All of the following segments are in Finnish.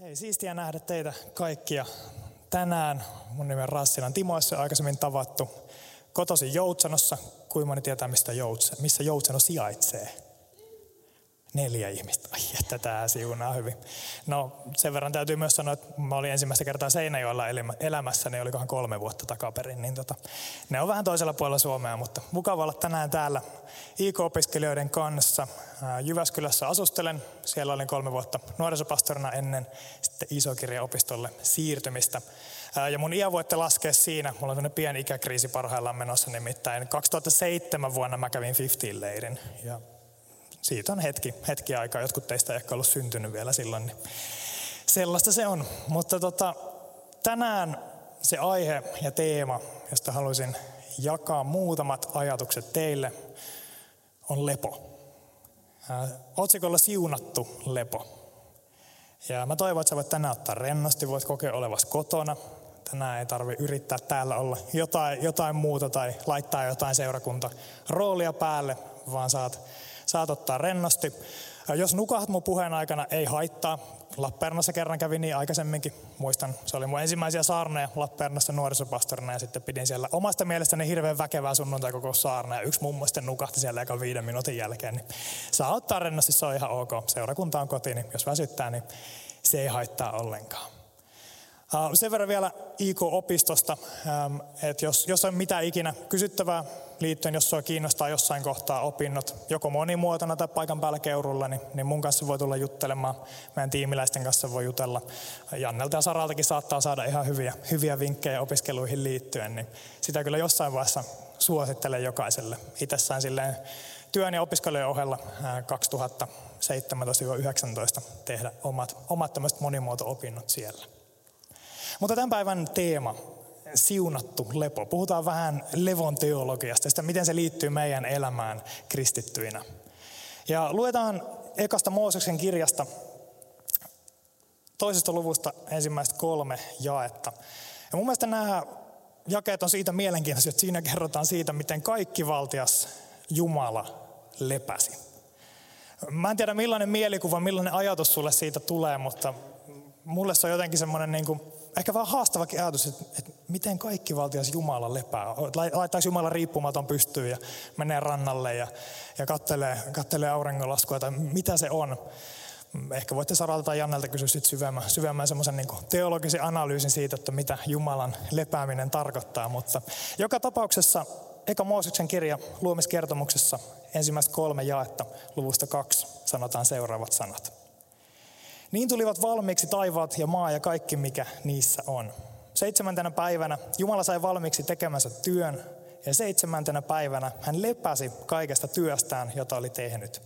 Hei, siistiä nähdä teitä kaikkia tänään. Mun nimi on Rassilan Timo, on aikaisemmin tavattu. Kotosi Joutsanossa. Kuinka moni tietää, mistä Joutsa, missä Joutsano sijaitsee? Neljä ihmistä. Ai, että tämä siunaa hyvin. No sen verran täytyy myös sanoa, että mä olin ensimmäistä kertaa Seinäjoella elämässä, niin olikohan kolme vuotta takaperin. Niin tota, ne on vähän toisella puolella Suomea, mutta mukava olla tänään täällä IK-opiskelijoiden kanssa. Jyväskylässä asustelen. Siellä olin kolme vuotta nuorisopastorina ennen sitten Isokirjaopistolle siirtymistä. Ja mun iä voitte laskea siinä, mulla on pieni ikäkriisi parhaillaan menossa nimittäin. 2007 vuonna mä kävin 50-leirin ja siitä on hetki, hetki aikaa. Jotkut teistä ei ehkä ollut syntynyt vielä silloin, niin sellaista se on. Mutta tota, tänään se aihe ja teema, josta haluaisin jakaa muutamat ajatukset teille, on lepo. Otsikolla siunattu lepo. Ja mä toivon, että sä voit tänään ottaa rennosti, voit kokea olevas kotona. Tänään ei tarvi yrittää täällä olla jotain, jotain muuta tai laittaa jotain seurakunta roolia päälle, vaan saat saat ottaa rennosti. Jos nukahat mun puheen aikana, ei haittaa. Lappeenrannassa kerran kävin niin aikaisemminkin. Muistan, se oli mun ensimmäisiä saarneja Lappeenrannassa nuorisopastorina ja sitten pidin siellä omasta mielestäni hirveän väkevää sunnuntai koko saarna. Ja yksi mummo sitten nukahti siellä eka viiden minuutin jälkeen. Niin saa ottaa rennosti, se on ihan ok. Seurakunta on kotiin, niin jos väsyttää, niin se ei haittaa ollenkaan. Sen verran vielä IK-opistosta, että jos, jos on mitä ikinä kysyttävää liittyen, jos sua kiinnostaa jossain kohtaa opinnot, joko monimuotona tai paikan päällä keurulla, niin, niin mun kanssa voi tulla juttelemaan. Meidän tiimiläisten kanssa voi jutella. Jannelta ja Saraltakin saattaa saada ihan hyviä, hyviä vinkkejä opiskeluihin liittyen, niin sitä kyllä jossain vaiheessa suosittelen jokaiselle. Itse sain silleen työn ja opiskelujen ohella 2017-2019 tehdä omat, omat monimuoto-opinnot siellä. Mutta tämän päivän teema, siunattu lepo. Puhutaan vähän levon teologiasta, sitä miten se liittyy meidän elämään kristittyinä. Ja luetaan ekasta Mooseksen kirjasta toisesta luvusta ensimmäistä kolme jaetta. Ja mun mielestä nämä jakeet on siitä mielenkiintoisia, että siinä kerrotaan siitä, miten kaikki valtias Jumala lepäsi. Mä en tiedä millainen mielikuva, millainen ajatus sulle siitä tulee, mutta mulle se on jotenkin semmoinen niin kuin, ehkä vähän haastavakin ajatus, että, että miten kaikki valtias Jumala lepää. Laittaako Jumala riippumaton pystyyn ja menee rannalle ja, ja kattelee, kattelee auringonlaskua tai mitä se on. Ehkä voitte Saralta tai Jannelta kysyä sit syvemmän, syvemmän semmoisen niin teologisen analyysin siitä, että mitä Jumalan lepääminen tarkoittaa. Mutta joka tapauksessa Eka Mooseksen kirja luomiskertomuksessa ensimmäistä kolme jaetta luvusta kaksi sanotaan seuraavat sanat. Niin tulivat valmiiksi taivaat ja maa ja kaikki, mikä niissä on. Seitsemäntenä päivänä Jumala sai valmiiksi tekemänsä työn, ja seitsemäntenä päivänä hän lepäsi kaikesta työstään, jota oli tehnyt.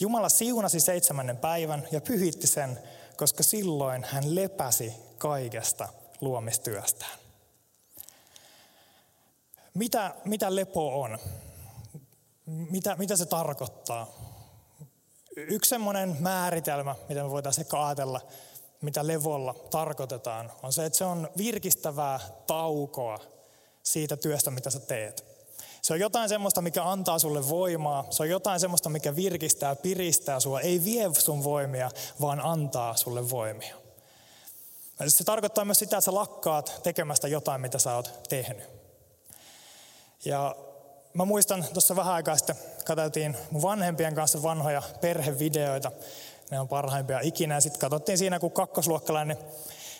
Jumala siunasi seitsemännen päivän ja pyhitti sen, koska silloin hän lepäsi kaikesta luomistyöstään. Mitä, mitä lepo on? Mitä, mitä se tarkoittaa? Yksi semmoinen määritelmä, mitä me voitaisiin ehkä ajatella, mitä levolla tarkoitetaan, on se, että se on virkistävää taukoa siitä työstä, mitä sä teet. Se on jotain semmoista, mikä antaa sulle voimaa. Se on jotain semmoista, mikä virkistää, piristää sua. Ei vie sun voimia, vaan antaa sulle voimia. Se tarkoittaa myös sitä, että sä lakkaat tekemästä jotain, mitä sä oot tehnyt. Ja mä muistan tuossa vähän aikaa sitten, katsottiin mun vanhempien kanssa vanhoja perhevideoita. Ne on parhaimpia ikinä. Ja sitten katsottiin siinä, kun kakkosluokkalainen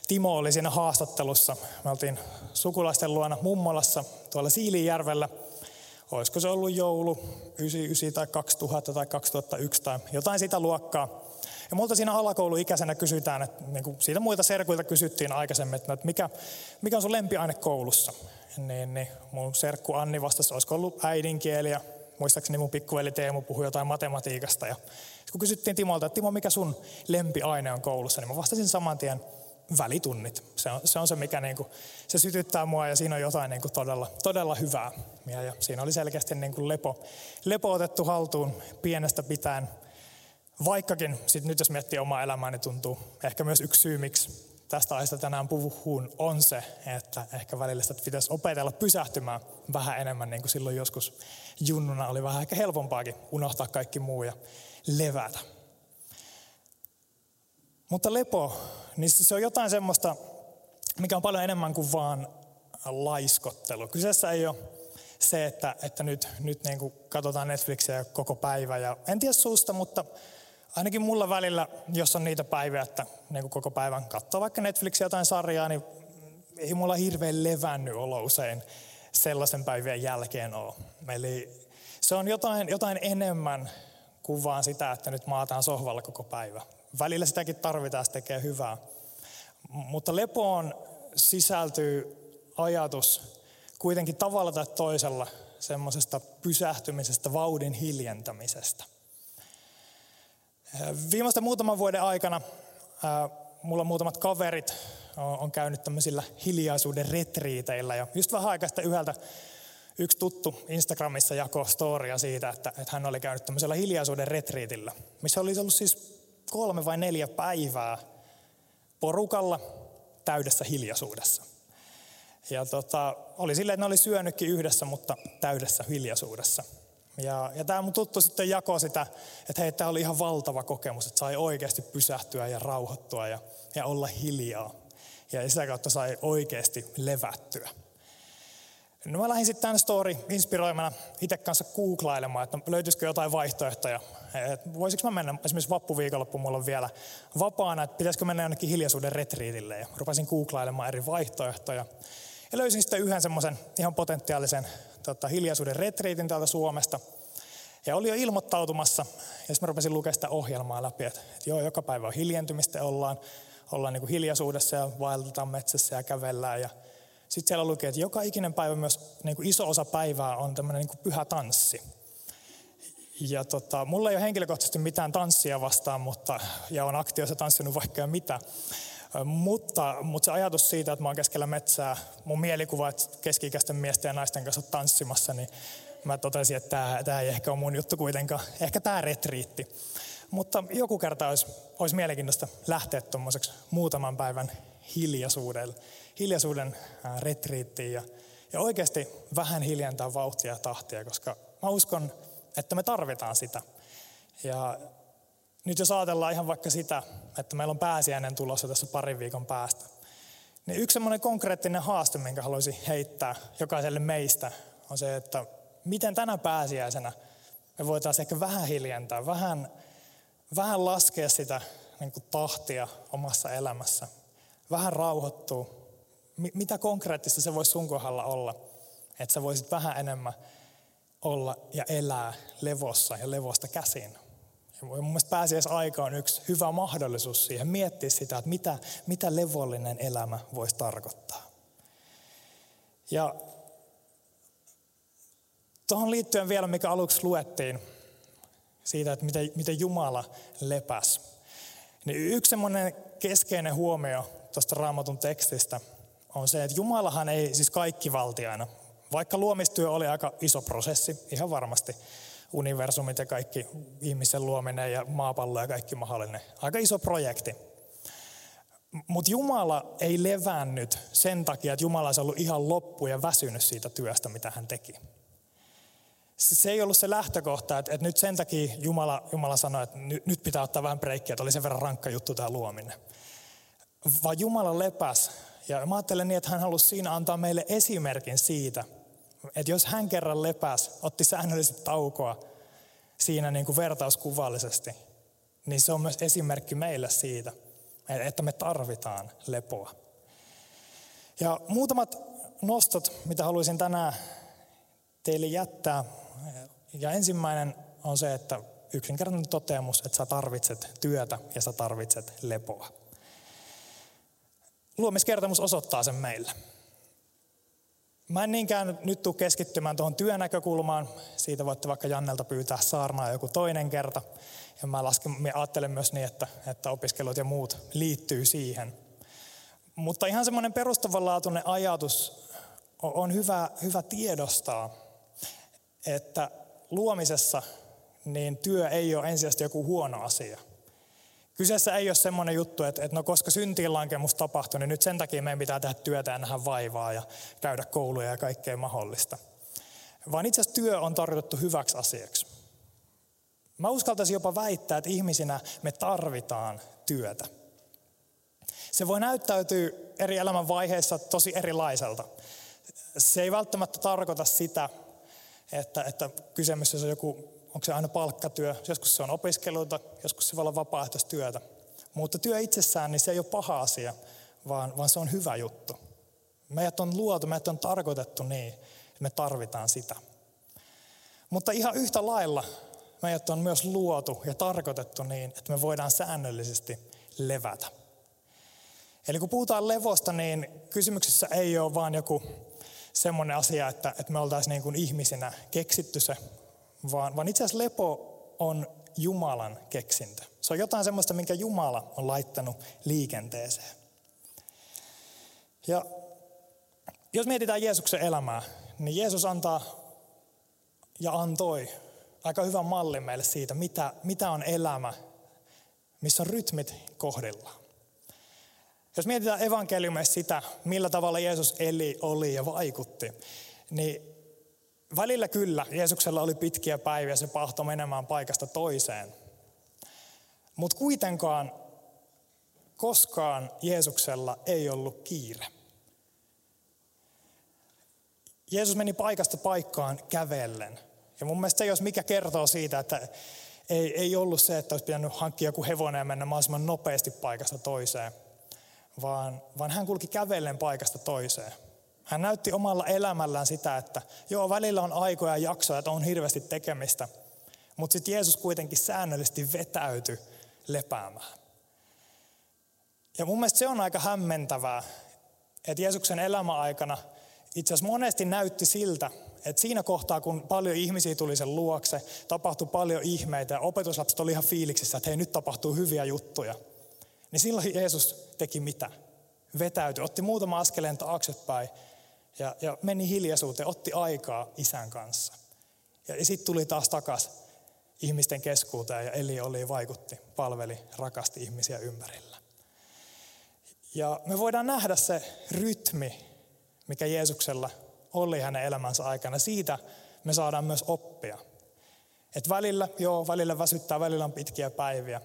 Timo oli siinä haastattelussa. Me oltiin sukulaisten luona mummolassa tuolla Siilijärvellä. Olisiko se ollut joulu 99 tai 2000 tai 2001 tai jotain sitä luokkaa. Ja multa siinä alakouluikäisenä kysytään, että niin kuin siitä muilta serkuilta kysyttiin aikaisemmin, että mikä, mikä on sun lempiaine koulussa niin, niin mun serkku Anni vastasi, olisiko ollut äidinkieli ja muistaakseni mun pikkuveli Teemu puhui jotain matematiikasta. Ja kun kysyttiin Timolta, että Timo, mikä sun lempiaine on koulussa, niin mä vastasin saman tien välitunnit. Se on se, on se mikä niin kuin, se sytyttää mua ja siinä on jotain niin kuin todella, todella hyvää. Ja, ja siinä oli selkeästi niin kuin lepo, lepo otettu haltuun pienestä pitäen. Vaikkakin sit nyt jos miettii omaa elämää, niin tuntuu ehkä myös yksi syy, miksi tästä aiheesta tänään puhun, on se, että ehkä välillä sitä pitäisi opetella pysähtymään vähän enemmän, niin kuin silloin joskus junnuna oli vähän ehkä helpompaakin unohtaa kaikki muu ja levätä. Mutta lepo, niin se on jotain semmoista, mikä on paljon enemmän kuin vaan laiskottelu. Kyseessä ei ole se, että, että nyt, nyt niin kuin katsotaan Netflixiä koko päivä. Ja en tiedä susta, mutta ainakin mulla välillä, jos on niitä päiviä, että niin kuin koko päivän katsoo vaikka Netflixiä jotain sarjaa, niin ei mulla hirveän levännyt olo usein sellaisen päivien jälkeen ole. Eli se on jotain, jotain enemmän kuin vaan sitä, että nyt maataan sohvalla koko päivä. Välillä sitäkin tarvitaan, se tekee hyvää. Mutta lepoon sisältyy ajatus kuitenkin tavalla tai toisella semmoisesta pysähtymisestä, vauhdin hiljentämisestä. Viimeisten muutaman vuoden aikana mulla muutamat kaverit on käynyt tämmöisillä hiljaisuuden retriiteillä. Ja just vähän aikaista yhdeltä yksi tuttu Instagramissa jako storia siitä, että, että hän oli käynyt tämmöisellä hiljaisuuden retriitillä, missä oli ollut siis kolme vai neljä päivää porukalla täydessä hiljaisuudessa. Ja tota, oli silleen, että ne oli syönytkin yhdessä, mutta täydessä hiljaisuudessa. Ja, ja tämä mun tuttu sitten jakoi sitä, että hei, tämä oli ihan valtava kokemus, että sai oikeasti pysähtyä ja rauhoittua ja, ja olla hiljaa. Ja sitä kautta sai oikeasti levättyä. No mä lähdin sitten tämän story inspiroimana itse kanssa googlailemaan, että löytyisikö jotain vaihtoehtoja. Et voisiko mä mennä, esimerkiksi vappuviikonloppu mulla on vielä vapaana, että pitäisikö mennä jonnekin hiljaisuuden retriitille. Ja rupesin googlailemaan eri vaihtoehtoja. Ja löysin sitten yhden semmoisen ihan potentiaalisen tota, hiljaisuuden retriitin täältä Suomesta. Ja oli jo ilmoittautumassa, ja sitten mä rupesin lukea sitä ohjelmaa läpi, että, että joo, joka päivä on hiljentymistä, ollaan, ollaan niin kuin hiljaisuudessa ja vaelletaan metsässä ja kävellään. Ja sitten siellä lukee, että joka ikinen päivä myös niin kuin iso osa päivää on tämmöinen niin pyhä tanssi. Ja tota, mulla ei ole henkilökohtaisesti mitään tanssia vastaan, mutta, ja on aktioissa tanssinut vaikka ja mitä. Mutta, mutta se ajatus siitä, että mä oon keskellä metsää, mun mielikuva, että keski-ikäisten miesten ja naisten kanssa tanssimassa, niin mä totesin, että tämä, tämä ei ehkä ole mun juttu kuitenkaan. Ehkä tämä retriitti. Mutta joku kerta olisi, olisi mielenkiintoista lähteä tuommoiseksi muutaman päivän hiljaisuuden, hiljaisuuden retriittiin ja, ja oikeasti vähän hiljentää vauhtia ja tahtia, koska mä uskon, että me tarvitaan sitä. Ja nyt jos ajatellaan ihan vaikka sitä, että meillä on pääsiäinen tulossa tässä parin viikon päästä, niin yksi semmoinen konkreettinen haaste, minkä haluaisin heittää jokaiselle meistä, on se, että miten tänä pääsiäisenä me voitaisiin ehkä vähän hiljentää, vähän, vähän laskea sitä niin kuin tahtia omassa elämässä, vähän rauhoittua. Mitä konkreettista se voisi sun kohdalla olla, että sä voisit vähän enemmän olla ja elää levossa ja levosta käsin. Ja mun mielestä pääsiäisaika on yksi hyvä mahdollisuus siihen miettiä sitä, että mitä, mitä levollinen elämä voisi tarkoittaa. Ja tuohon liittyen vielä, mikä aluksi luettiin, siitä, että miten, miten Jumala lepäs. Niin yksi semmoinen keskeinen huomio tuosta raamatun tekstistä on se, että Jumalahan ei siis kaikki valtiaina, vaikka luomistyö oli aika iso prosessi, ihan varmasti, universumit ja kaikki ihmisen luominen ja maapallo ja kaikki mahdollinen. Aika iso projekti. Mutta Jumala ei levännyt sen takia, että Jumala olisi ollut ihan loppu ja väsynyt siitä työstä, mitä hän teki. Se ei ollut se lähtökohta, että, että nyt sen takia Jumala, Jumala sanoi, että nyt, nyt pitää ottaa vähän breikkiä, että oli sen verran rankka juttu tämä luominen. Vaan Jumala lepäs. Ja mä ajattelen niin, että hän halusi siinä antaa meille esimerkin siitä, että jos hän kerran lepäs, otti säännöllisesti taukoa siinä niin kuin vertauskuvallisesti, niin se on myös esimerkki meille siitä, että me tarvitaan lepoa. Ja muutamat nostot, mitä haluaisin tänään teille jättää. Ja ensimmäinen on se, että yksinkertainen toteamus, että sä tarvitset työtä ja sä tarvitset lepoa. Luomiskertomus osoittaa sen meille. Mä en niinkään nyt tule keskittymään tuohon työnäkökulmaan. Siitä voitte vaikka Jannelta pyytää saarnaa joku toinen kerta. Ja mä, lasken, mä ajattelen myös niin, että, että opiskelut ja muut liittyy siihen. Mutta ihan semmoinen perustavanlaatuinen ajatus on hyvä, hyvä tiedostaa, että luomisessa niin työ ei ole ensisijaisesti joku huono asia. Kyseessä ei ole semmoinen juttu, että, että no koska syntiinlankemus tapahtui, niin nyt sen takia meidän pitää tehdä työtä ja nähdä vaivaa ja käydä kouluja ja kaikkea mahdollista. Vaan itse asiassa työ on tarkoitettu hyväksi asiaksi. Mä uskaltaisin jopa väittää, että ihmisinä me tarvitaan työtä. se voi näyttäytyä eri elämän vaiheissa tosi erilaiselta. Se ei välttämättä tarkoita sitä, että, että kysymys on joku, onko se aina palkkatyö, joskus se on opiskeluita, joskus se voi olla vapaaehtoistyötä. Mutta työ itsessään, niin se ei ole paha asia, vaan, vaan se on hyvä juttu. Meidät on luotu, meidät on tarkoitettu niin, että me tarvitaan sitä. Mutta ihan yhtä lailla meidät on myös luotu ja tarkoitettu niin, että me voidaan säännöllisesti levätä. Eli kun puhutaan levosta, niin kysymyksessä ei ole vaan joku semmoinen asia, että, että me oltaisiin niin kuin ihmisinä keksitty se, vaan, vaan itse asiassa lepo on Jumalan keksintö. Se on jotain semmoista, minkä Jumala on laittanut liikenteeseen. Ja jos mietitään Jeesuksen elämää, niin Jeesus antaa ja antoi aika hyvän mallin meille siitä, mitä, mitä on elämä, missä on rytmit kohdillaan. Jos mietitään evankeliumissa sitä, millä tavalla Jeesus eli, oli ja vaikutti, niin välillä kyllä Jeesuksella oli pitkiä päiviä, se pahto menemään paikasta toiseen. Mutta kuitenkaan koskaan Jeesuksella ei ollut kiire. Jeesus meni paikasta paikkaan kävellen. Ja mun mielestä se, jos mikä kertoo siitä, että ei, ei ollut se, että olisi pitänyt hankkia joku hevonen ja mennä mahdollisimman nopeasti paikasta toiseen, vaan, vaan hän kulki kävellen paikasta toiseen. Hän näytti omalla elämällään sitä, että joo, välillä on aikoja ja jaksoja, että on hirveästi tekemistä, mutta sitten Jeesus kuitenkin säännöllisesti vetäytyi lepäämään. Ja mun mielestä se on aika hämmentävää, että Jeesuksen elämäaikana itse asiassa monesti näytti siltä, että siinä kohtaa, kun paljon ihmisiä tuli sen luokse, tapahtui paljon ihmeitä ja opetuslapset oli ihan fiiliksissä, että hei nyt tapahtuu hyviä juttuja. Niin silloin Jeesus teki mitä? Vetäytyi, otti muutama askeleen taaksepäin ja, ja meni hiljaisuuteen, otti aikaa isän kanssa. Ja, ja sitten tuli taas takas ihmisten keskuuteen ja Eli oli, vaikutti, palveli, rakasti ihmisiä ympärillä. Ja me voidaan nähdä se rytmi, mikä Jeesuksella oli hänen elämänsä aikana. Siitä me saadaan myös oppia. Et välillä, joo, välillä väsyttää, välillä on pitkiä päiviä.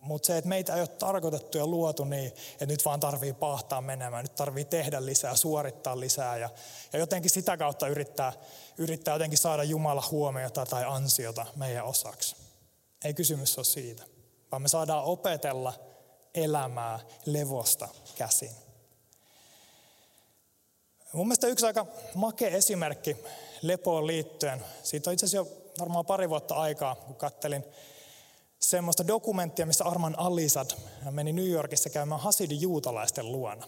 Mutta se, että meitä ei ole tarkoitettu ja luotu niin, että nyt vaan tarvii pahtaa menemään, nyt tarvii tehdä lisää, suorittaa lisää ja, ja jotenkin sitä kautta yrittää, yrittää jotenkin saada Jumala huomiota tai ansiota meidän osaksi. Ei kysymys ole siitä, vaan me saadaan opetella elämää levosta käsin. Mun mielestä yksi aika makea esimerkki lepoon liittyen, siitä on itse asiassa jo varmaan pari vuotta aikaa, kun kattelin semmoista dokumenttia, missä Arman Alisad meni New Yorkissa käymään Hasidin juutalaisten luona.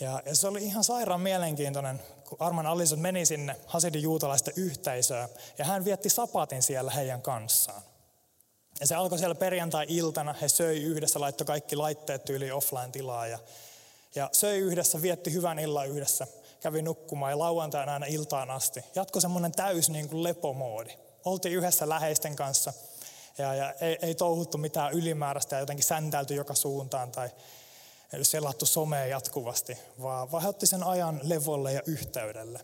Ja, ja se oli ihan sairaan mielenkiintoinen, kun Arman Alisad meni sinne Hasidin juutalaisten yhteisöön ja hän vietti sapatin siellä heidän kanssaan. Ja se alkoi siellä perjantai-iltana, he söi yhdessä, laittoi kaikki laitteet tyyliin offline-tilaa ja, ja söi yhdessä, vietti hyvän illan yhdessä, kävi nukkumaan ja lauantaina aina iltaan asti. Jatko semmoinen täys niin kuin lepomoodi. Oltiin yhdessä läheisten kanssa – ja, ja ei, ei touhuttu mitään ylimääräistä ja jotenkin säntäilty joka suuntaan tai selattu somea jatkuvasti, vaan, vaan sen ajan levolle ja yhteydelle.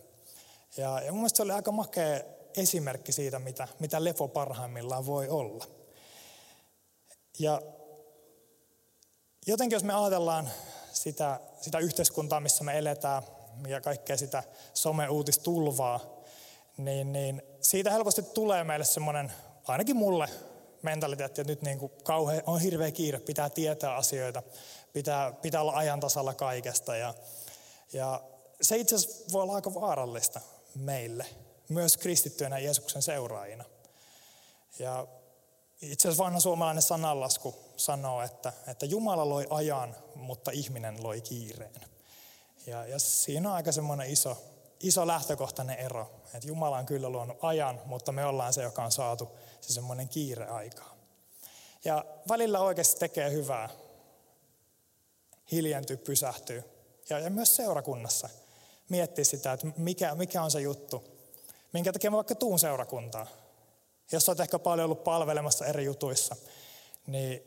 Ja, ja mun mielestä se oli aika makea esimerkki siitä, mitä, mitä lepo parhaimmillaan voi olla. Ja jotenkin jos me ajatellaan sitä, sitä yhteiskuntaa, missä me eletään ja kaikkea sitä some-uutistulvaa, niin, niin siitä helposti tulee meille semmoinen, ainakin mulle, mentaliteetti, että nyt niin kuin kauhean, on hirveä kiire, pitää tietää asioita, pitää, pitää olla ajan tasalla kaikesta. Ja, ja se itse asiassa voi olla aika vaarallista meille, myös kristittyönä Jeesuksen seuraajina. Ja itse asiassa vanha suomalainen sananlasku sanoo, että, että Jumala loi ajan, mutta ihminen loi kiireen. Ja, ja siinä on aika semmoinen iso, iso lähtökohtainen ero, että Jumala on kyllä luonut ajan, mutta me ollaan se, joka on saatu se semmoinen kiire aikaa. Ja välillä oikeasti tekee hyvää hiljentyy, pysähtyy. Ja, ja myös seurakunnassa miettiä sitä, että mikä, mikä on se juttu, minkä takia mä vaikka tuun seurakuntaan. Jos olet ehkä paljon ollut palvelemassa eri jutuissa, niin,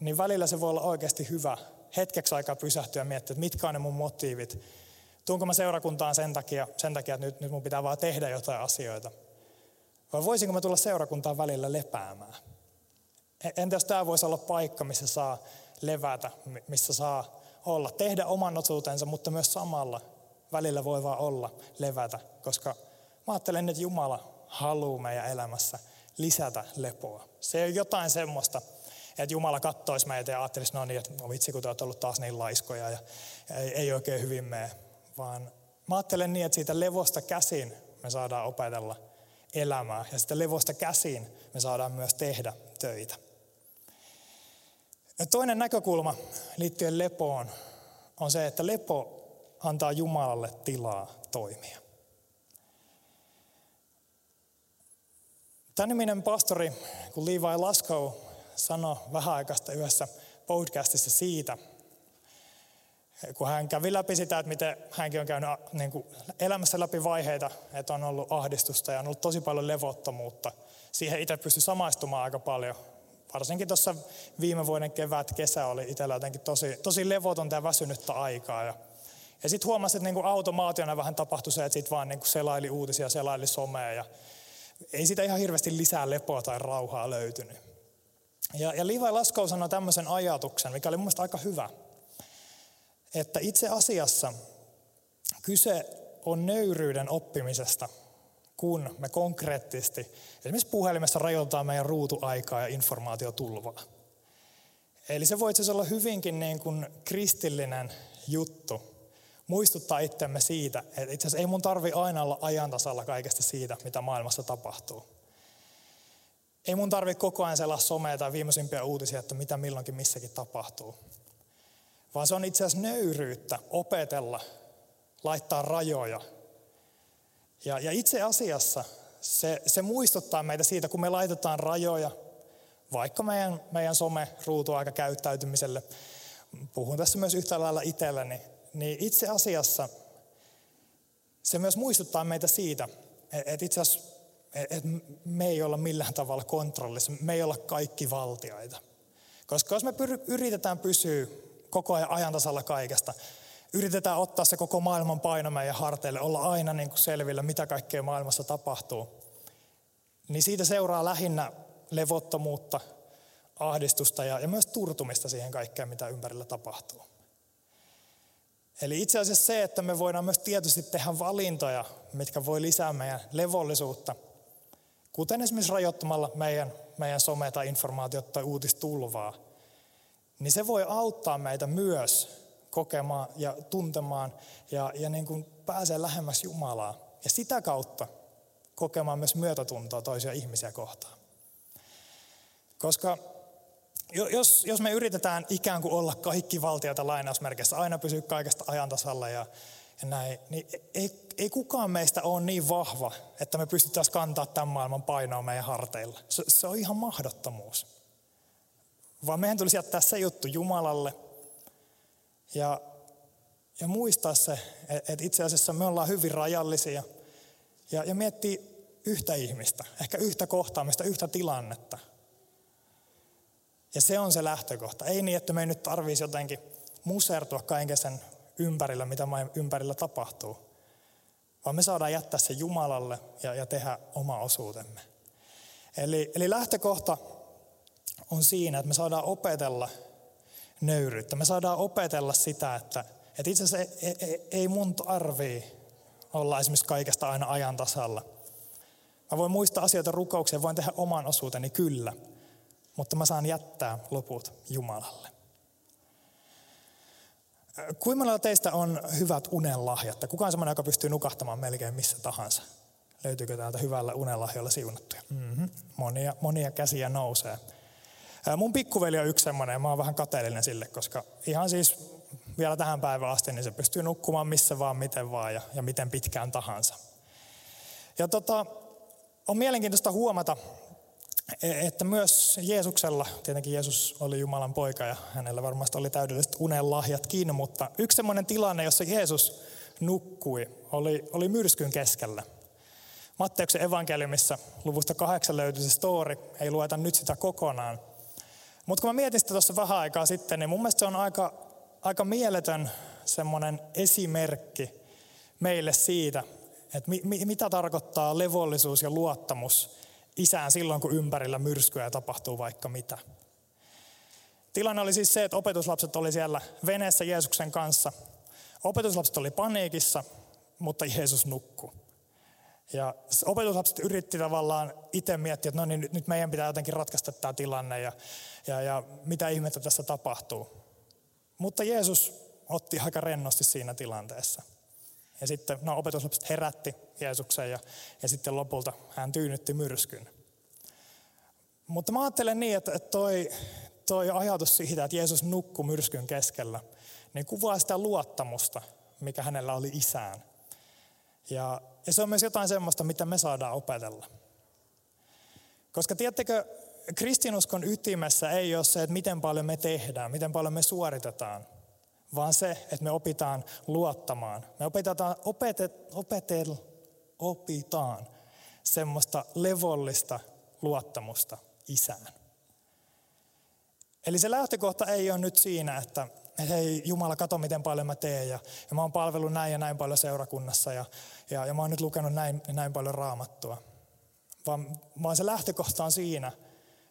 niin välillä se voi olla oikeasti hyvä hetkeksi aikaa pysähtyä ja miettiä, että mitkä on ne mun motiivit. Tuunko mä seurakuntaan sen takia, sen takia että nyt, nyt mun pitää vaan tehdä jotain asioita. Vai voisinko mä tulla seurakuntaan välillä lepäämään? E, entä jos tämä voisi olla paikka, missä saa levätä, missä saa olla, tehdä oman osuutensa, mutta myös samalla välillä voi vaan olla, levätä, koska mä ajattelen, että Jumala haluaa meidän elämässä lisätä lepoa. Se on jotain semmoista, että Jumala kattoisi meitä ja ajattelisi, no niin, että no vitsi kun te olette ollut taas niin laiskoja ja ei, ei oikein hyvin mene. Vaan mä ajattelen niin, että siitä levosta käsin me saadaan opetella elämää ja sitä levosta käsin me saadaan myös tehdä töitä. Ja toinen näkökulma liittyen lepoon on se, että lepo antaa Jumalalle tilaa toimia. Tämän niminen pastori, kun Levi Laskow sanoi vähän yhdessä podcastissa siitä, kun hän kävi läpi sitä, että miten hänkin on käynyt niin kuin elämässä läpi vaiheita, että on ollut ahdistusta ja on ollut tosi paljon levottomuutta. Siihen itse pystyi samaistumaan aika paljon. Varsinkin tuossa viime vuoden kevät, kesä oli itsellä jotenkin tosi, tosi levotonta ja väsynyttä aikaa. Ja, ja sitten huomasi, että niin kuin automaationa vähän tapahtui se, että sitten vaan niin kuin selaili uutisia, selaili somea ja ei sitä ihan hirveästi lisää lepoa tai rauhaa löytynyt. Ja, ja Levi Laskov sanoi tämmöisen ajatuksen, mikä oli mun aika hyvä, että itse asiassa kyse on nöyryyden oppimisesta, kun me konkreettisesti esimerkiksi puhelimessa rajoitetaan meidän ruutuaikaa ja informaatiotulvaa. Eli se voi itse olla hyvinkin niin kuin kristillinen juttu, muistuttaa itsemme siitä, että itse asiassa ei mun tarvi aina olla ajantasalla kaikesta siitä, mitä maailmassa tapahtuu. Ei mun tarvi koko ajan selaa somea tai viimeisimpiä uutisia, että mitä milloinkin missäkin tapahtuu. Vaan se on itse asiassa nöyryyttä opetella, laittaa rajoja. Ja, ja itse asiassa se, se muistuttaa meitä siitä, kun me laitetaan rajoja, vaikka meidän, meidän some-ruutuaika käyttäytymiselle, puhun tässä myös yhtä lailla itselleni, niin itse asiassa se myös muistuttaa meitä siitä, että itse asiassa että me ei olla millään tavalla kontrollissa, me ei olla kaikki valtiaita. Koska jos me yritetään pysyä koko ajan ajantasalla kaikesta, yritetään ottaa se koko maailman paino meidän harteille, olla aina niin kuin selvillä, mitä kaikkea maailmassa tapahtuu, niin siitä seuraa lähinnä levottomuutta, ahdistusta ja, ja myös turtumista siihen kaikkeen, mitä ympärillä tapahtuu. Eli itse asiassa se, että me voidaan myös tietysti tehdä valintoja, mitkä voi lisää meidän levollisuutta, kuten esimerkiksi rajoittamalla meidän, meidän some- tai informaatiot tai uutistulvaa, niin se voi auttaa meitä myös kokemaan ja tuntemaan ja, ja niin kuin pääsee lähemmäs Jumalaa. Ja sitä kautta kokemaan myös myötätuntoa toisia ihmisiä kohtaan. Koska jos, jos me yritetään ikään kuin olla kaikki valtioita lainausmerkeissä, aina pysyä kaikesta ajantasalla ja, ja näin, niin ei, ei kukaan meistä ole niin vahva, että me pystyttäisiin kantaa tämän maailman painoa meidän harteilla. Se, se on ihan mahdottomuus. Vaan meidän tulisi jättää se juttu Jumalalle ja, ja muistaa se, että itse asiassa me ollaan hyvin rajallisia ja, ja miettiä yhtä ihmistä, ehkä yhtä kohtaamista, yhtä tilannetta – ja se on se lähtökohta. Ei niin, että me ei nyt tarvitsisi jotenkin musertua kaiken sen ympärillä, mitä ympärillä tapahtuu. Vaan me saadaan jättää se Jumalalle ja, ja tehdä oma osuutemme. Eli, eli lähtökohta on siinä, että me saadaan opetella nöyryyttä. Me saadaan opetella sitä, että, että itse asiassa ei, ei, ei mun tarvii olla esimerkiksi kaikesta aina ajan tasalla. Mä voin muistaa asioita rukouksia, voin tehdä oman osuuteni kyllä – mutta mä saan jättää loput Jumalalle. Kuinka monella teistä on hyvät unenlahjat? Kuka on sellainen, joka pystyy nukahtamaan melkein missä tahansa? Löytyykö täältä hyvällä unenlahjolla siunattuja? Mm-hmm. Monia, monia käsiä nousee. Mun pikkuveli on yksi semmoinen ja mä oon vähän kateellinen sille, koska ihan siis vielä tähän päivään asti niin se pystyy nukkumaan missä vaan, miten vaan ja, ja miten pitkään tahansa. Ja tota, on mielenkiintoista huomata, E, että myös Jeesuksella, tietenkin Jeesus oli Jumalan poika ja hänellä varmasti oli täydelliset unelahjatkin, mutta yksi semmoinen tilanne, jossa Jeesus nukkui, oli, oli myrskyn keskellä. Matteuksen evankeliumissa luvusta kahdeksan löytyy se story, ei lueta nyt sitä kokonaan. Mutta kun mä mietin sitä tuossa vähän aikaa sitten, niin mun mielestä se on aika, aika mieletön semmoinen esimerkki meille siitä, että mi, mi, mitä tarkoittaa levollisuus ja luottamus isään silloin, kun ympärillä myrskyä ja tapahtuu vaikka mitä. Tilanne oli siis se, että opetuslapset oli siellä veneessä Jeesuksen kanssa. Opetuslapset oli paniikissa, mutta Jeesus nukkui. Ja opetuslapset yritti tavallaan itse miettiä, että no niin, nyt meidän pitää jotenkin ratkaista tämä tilanne ja, ja, ja mitä ihmettä tässä tapahtuu. Mutta Jeesus otti aika rennosti siinä tilanteessa. Ja sitten no, opetuslapset herätti Jeesuksen ja, ja sitten lopulta hän tyynnytti myrskyn. Mutta mä ajattelen niin, että toi, toi ajatus siitä, että Jeesus nukkui myrskyn keskellä, niin kuvaa sitä luottamusta, mikä hänellä oli isään. Ja, ja se on myös jotain semmoista, mitä me saadaan opetella. Koska tiedättekö, kristinuskon ytimessä ei ole se, että miten paljon me tehdään, miten paljon me suoritetaan, vaan se, että me opitaan luottamaan. Me opetetaan, opetet, opetel, opitaan semmoista levollista luottamusta isään. Eli se lähtökohta ei ole nyt siinä, että hei Jumala, kato miten paljon mä teen ja, ja mä oon palvellut näin ja näin paljon seurakunnassa ja, ja, ja mä oon nyt lukenut näin, näin paljon raamattua. Vaan, vaan se lähtökohta on siinä,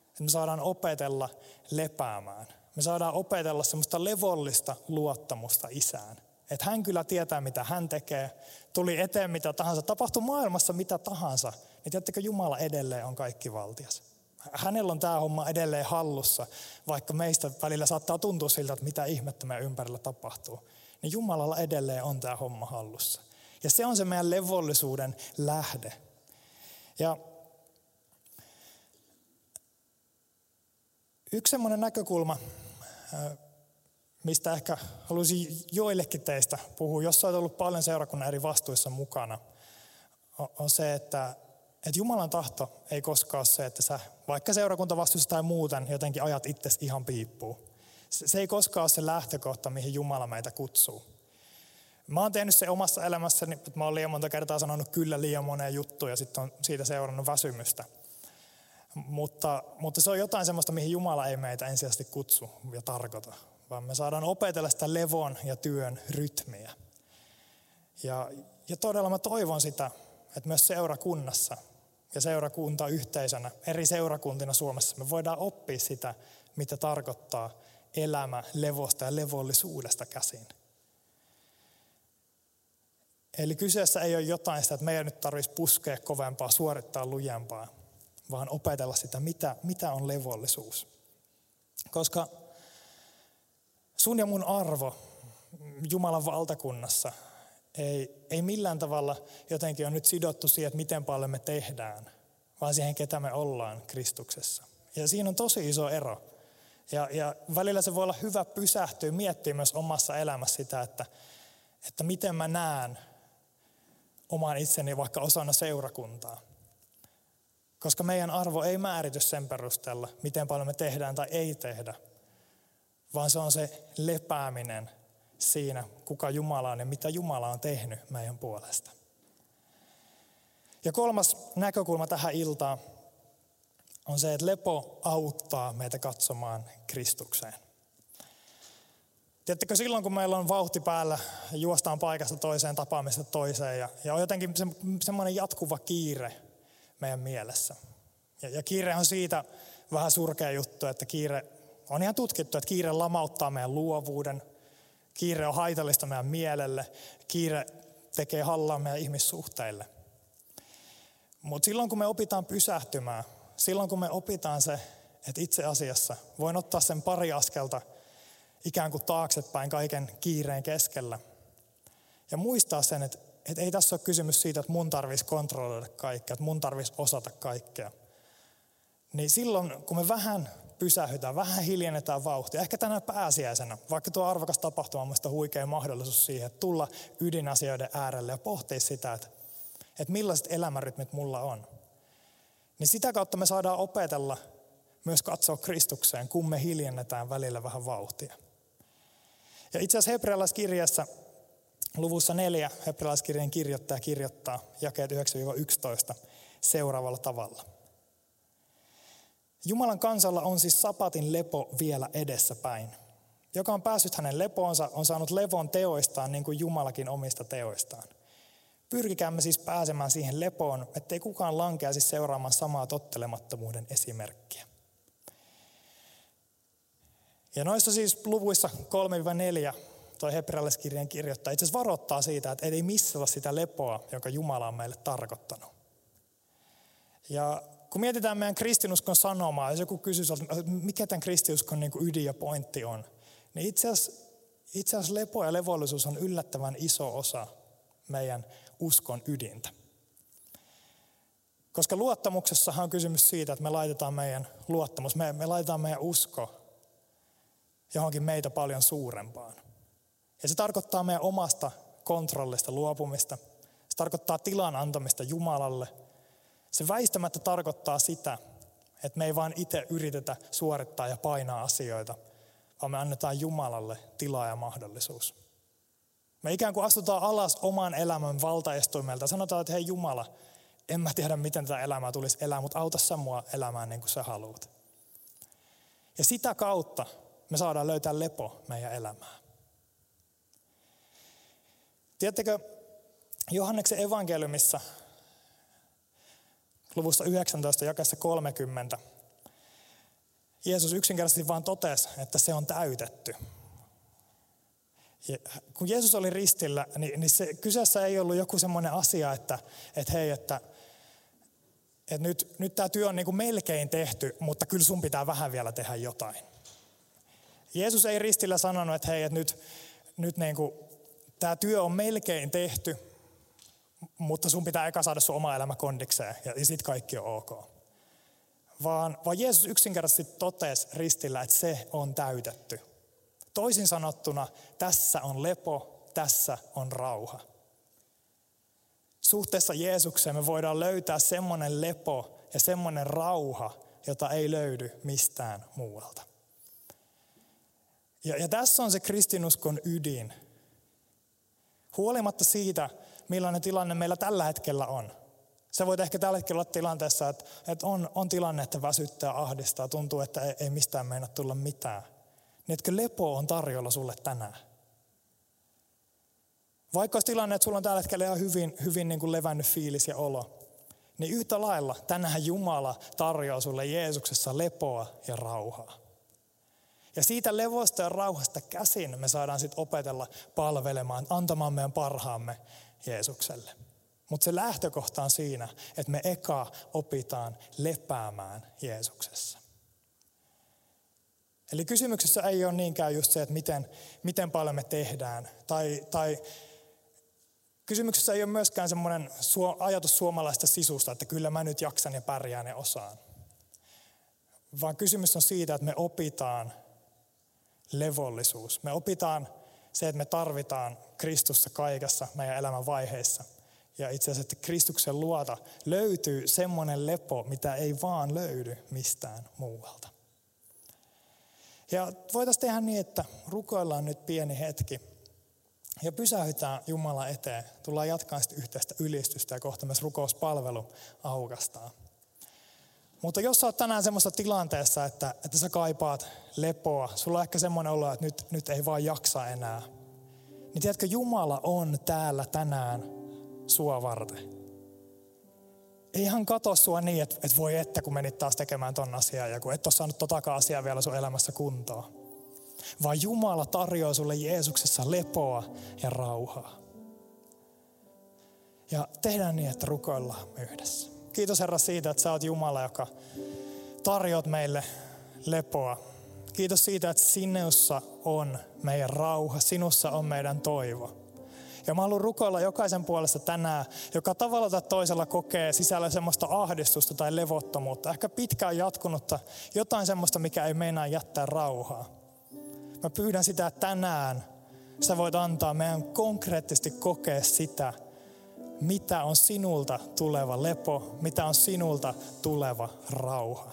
että me saadaan opetella lepäämään. Me saadaan opetella semmoista levollista luottamusta isään. Että hän kyllä tietää, mitä hän tekee. Tuli eteen mitä tahansa. Tapahtui maailmassa mitä tahansa. Niin tiedättekö, Jumala edelleen on kaikki valtias. Hänellä on tämä homma edelleen hallussa, vaikka meistä välillä saattaa tuntua siltä, että mitä ihmettä meidän ympärillä tapahtuu. Niin Jumalalla edelleen on tämä homma hallussa. Ja se on se meidän levollisuuden lähde. Ja yksi semmoinen näkökulma, mistä ehkä haluaisin joillekin teistä puhua, jos olet ollut paljon seurakunnan eri vastuissa mukana, on se, että että Jumalan tahto ei koskaan ole se, että sä vaikka seurakuntavastuussa tai muuten jotenkin ajat itse ihan piippuu. Se ei koskaan ole se lähtökohta, mihin Jumala meitä kutsuu. Mä oon tehnyt se omassa elämässäni, että mä oon liian monta kertaa sanonut kyllä liian moneen juttuun ja sitten on siitä seurannut väsymystä. Mutta, mutta se on jotain sellaista, mihin Jumala ei meitä ensisijaisesti kutsu ja tarkoita, vaan me saadaan opetella sitä levon ja työn rytmiä. Ja, ja todella mä toivon sitä, että myös seurakunnassa ja seurakunta yhteisönä, eri seurakuntina Suomessa, me voidaan oppia sitä, mitä tarkoittaa elämä levosta ja levollisuudesta käsin. Eli kyseessä ei ole jotain sitä, että meidän nyt tarvitsisi puskea kovempaa, suorittaa lujempaa, vaan opetella sitä, mitä, mitä on levollisuus. Koska sun ja mun arvo Jumalan valtakunnassa ei, ei millään tavalla jotenkin ole nyt sidottu siihen, että miten paljon me tehdään, vaan siihen, ketä me ollaan Kristuksessa. Ja siinä on tosi iso ero. Ja, ja välillä se voi olla hyvä pysähtyä, miettiä myös omassa elämässä sitä, että, että miten mä näen oman itseni vaikka osana seurakuntaa. Koska meidän arvo ei määrity sen perusteella, miten paljon me tehdään tai ei tehdä, vaan se on se lepääminen siinä, kuka Jumala on ja mitä Jumala on tehnyt meidän puolesta. Ja kolmas näkökulma tähän iltaan on se, että lepo auttaa meitä katsomaan Kristukseen. Tiedättekö, silloin kun meillä on vauhti päällä, juostaan paikasta toiseen, tapaamista toiseen ja, ja on jotenkin se, semmoinen jatkuva kiire meidän mielessä. Ja, ja kiire on siitä vähän surkea juttu, että kiire on ihan tutkittu, että kiire lamauttaa meidän luovuuden – Kiire on haitallista meidän mielelle. Kiire tekee hallaa meidän ihmissuhteille. Mutta silloin kun me opitaan pysähtymään, silloin kun me opitaan se, että itse asiassa voin ottaa sen pari askelta ikään kuin taaksepäin kaiken kiireen keskellä. Ja muistaa sen, että, että ei tässä ole kysymys siitä, että mun tarvitsisi kontrolloida kaikkea, että mun tarvitsisi osata kaikkea. Niin silloin, kun me vähän pysähytään, vähän hiljennetään vauhtia. Ehkä tänä pääsiäisenä, vaikka tuo arvokas tapahtuma on mielestäni huikea mahdollisuus siihen, että tulla ydinasioiden äärelle ja pohtia sitä, että, että millaiset elämänrytmit mulla on. Niin sitä kautta me saadaan opetella myös katsoa Kristukseen, kun me hiljennetään välillä vähän vauhtia. Ja itse asiassa hebrealaiskirjassa luvussa neljä hebrealaiskirjan kirjoittaja kirjoittaa jakeet 9-11 seuraavalla tavalla – Jumalan kansalla on siis sapatin lepo vielä edessäpäin. Joka on päässyt hänen lepoonsa, on saanut levon teoistaan niin kuin Jumalakin omista teoistaan. Pyrkikäämme siis pääsemään siihen lepoon, ettei kukaan lankeaisi seuraamaan samaa tottelemattomuuden esimerkkiä. Ja noissa siis luvuissa 3-4 toi hebrealaiskirjan kirjoittaa itse asiassa varoittaa siitä, että ei missata sitä lepoa, jonka Jumala on meille tarkoittanut. Ja kun mietitään meidän kristinuskon sanomaa, jos joku kysyisi, mikä tämän kristinuskon niin ydin ja pointti on, niin itse asiassa, itse asiassa lepo ja levollisuus on yllättävän iso osa meidän uskon ydintä. Koska luottamuksessahan on kysymys siitä, että me laitetaan meidän luottamus, me, me laitetaan meidän usko johonkin meitä paljon suurempaan. Ja se tarkoittaa meidän omasta kontrollista luopumista. Se tarkoittaa tilan antamista Jumalalle. Se väistämättä tarkoittaa sitä, että me ei vain itse yritetä suorittaa ja painaa asioita, vaan me annetaan Jumalalle tilaa ja mahdollisuus. Me ikään kuin astutaan alas oman elämän valtaestuimelta. Sanotaan, että hei Jumala, en mä tiedä miten tätä elämää tulisi elää, mutta auta sä mua elämään niin kuin sä haluat. Ja sitä kautta me saadaan löytää lepo meidän elämään. Tiedättekö, Johanneksen evankeliumissa luvussa 19 jakessa 30 Jeesus yksinkertaisesti vain totesi, että se on täytetty. Ja kun Jeesus oli ristillä, niin, niin se, kyseessä ei ollut joku semmoinen asia, että, että hei, että, että nyt, nyt tämä työ on niin kuin melkein tehty, mutta kyllä sun pitää vähän vielä tehdä jotain. Jeesus ei ristillä sanonut, että hei, että nyt, nyt niin kuin tämä työ on melkein tehty, mutta sun pitää eka saada sun oma elämä kondikseen ja sitten kaikki on ok. Vaan, vaan Jeesus yksinkertaisesti totesi ristillä, että se on täytetty. Toisin sanottuna, tässä on lepo, tässä on rauha. Suhteessa Jeesukseen me voidaan löytää semmoinen lepo ja semmoinen rauha, jota ei löydy mistään muualta. Ja, ja tässä on se kristinuskon ydin, Huolimatta siitä, millainen tilanne meillä tällä hetkellä on. Se voit ehkä tällä hetkellä olla tilanteessa, että, että on, on tilanne, että väsyttää, ahdistaa, tuntuu, että ei, ei mistään meinaa tulla mitään. Niin etkö lepo on tarjolla sulle tänään? Vaikka olisi tilanne, että sulla on tällä hetkellä ihan hyvin, hyvin niin kuin levännyt fiilis ja olo, niin yhtä lailla tänään Jumala tarjoaa sulle Jeesuksessa lepoa ja rauhaa. Ja siitä levosta ja rauhasta käsin me saadaan sitten opetella palvelemaan, antamaan meidän parhaamme Jeesukselle. Mutta se lähtökohta on siinä, että me eka opitaan lepäämään Jeesuksessa. Eli kysymyksessä ei ole niinkään just se, että miten, miten paljon me tehdään. Tai, tai kysymyksessä ei ole myöskään semmoinen ajatus suomalaista sisusta, että kyllä mä nyt jaksan ja pärjään ja osaan. Vaan kysymys on siitä, että me opitaan levollisuus. Me opitaan se, että me tarvitaan Kristusta kaikessa meidän elämän vaiheissa. Ja itse asiassa, että Kristuksen luota löytyy semmoinen lepo, mitä ei vaan löydy mistään muualta. Ja voitaisiin tehdä niin, että rukoillaan nyt pieni hetki ja pysähytään Jumala eteen. Tullaan jatkaa sitten yhteistä ylistystä ja kohta myös rukouspalvelu aukastaa. Mutta jos oot tänään semmoisessa tilanteessa, että, että sä kaipaat lepoa, sulla on ehkä semmoinen olo, että nyt, nyt ei vaan jaksa enää. Niin tiedätkö, Jumala on täällä tänään sua varten. Ei hän kato sua niin, että, että voi että kun menit taas tekemään ton asiaa ja kun et ole saanut totakaan asiaa vielä sun elämässä kuntoon. Vaan Jumala tarjoaa sulle Jeesuksessa lepoa ja rauhaa. Ja tehdään niin, että rukoillaan yhdessä. Kiitos Herra siitä, että sä oot Jumala, joka tarjoat meille lepoa. Kiitos siitä, että sinussa on meidän rauha, sinussa on meidän toivo. Ja mä haluan rukoilla jokaisen puolesta tänään, joka tavalla tai toisella kokee sisällä semmoista ahdistusta tai levottomuutta, ehkä pitkään jatkunutta, jotain semmoista, mikä ei meinaa jättää rauhaa. Mä pyydän sitä, tänään sä voit antaa meidän konkreettisesti kokea sitä, mitä on sinulta tuleva lepo, mitä on sinulta tuleva rauha.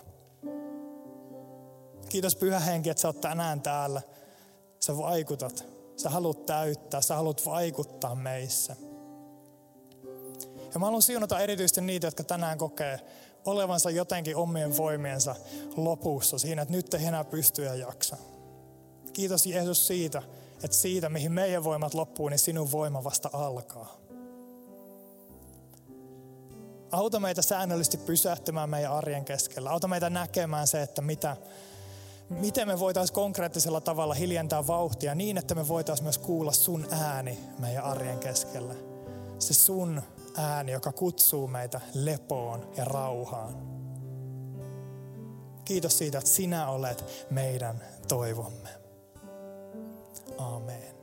Kiitos Pyhä Henki, että sä oot tänään täällä. Sä vaikutat, sä haluat täyttää, sä haluat vaikuttaa meissä. Ja mä haluan siunata erityisesti niitä, jotka tänään kokee olevansa jotenkin omien voimiensa lopussa siinä, että nyt ei enää pysty ja jaksa. Kiitos Jeesus siitä, että siitä, mihin meidän voimat loppuu, niin sinun voima vasta alkaa. Auta meitä säännöllisesti pysähtymään meidän arjen keskellä. Auta meitä näkemään se, että mitä, Miten me voitaisiin konkreettisella tavalla hiljentää vauhtia niin, että me voitaisiin myös kuulla sun ääni meidän arjen keskellä. Se sun ääni, joka kutsuu meitä lepoon ja rauhaan. Kiitos siitä, että sinä olet meidän toivomme. Amen.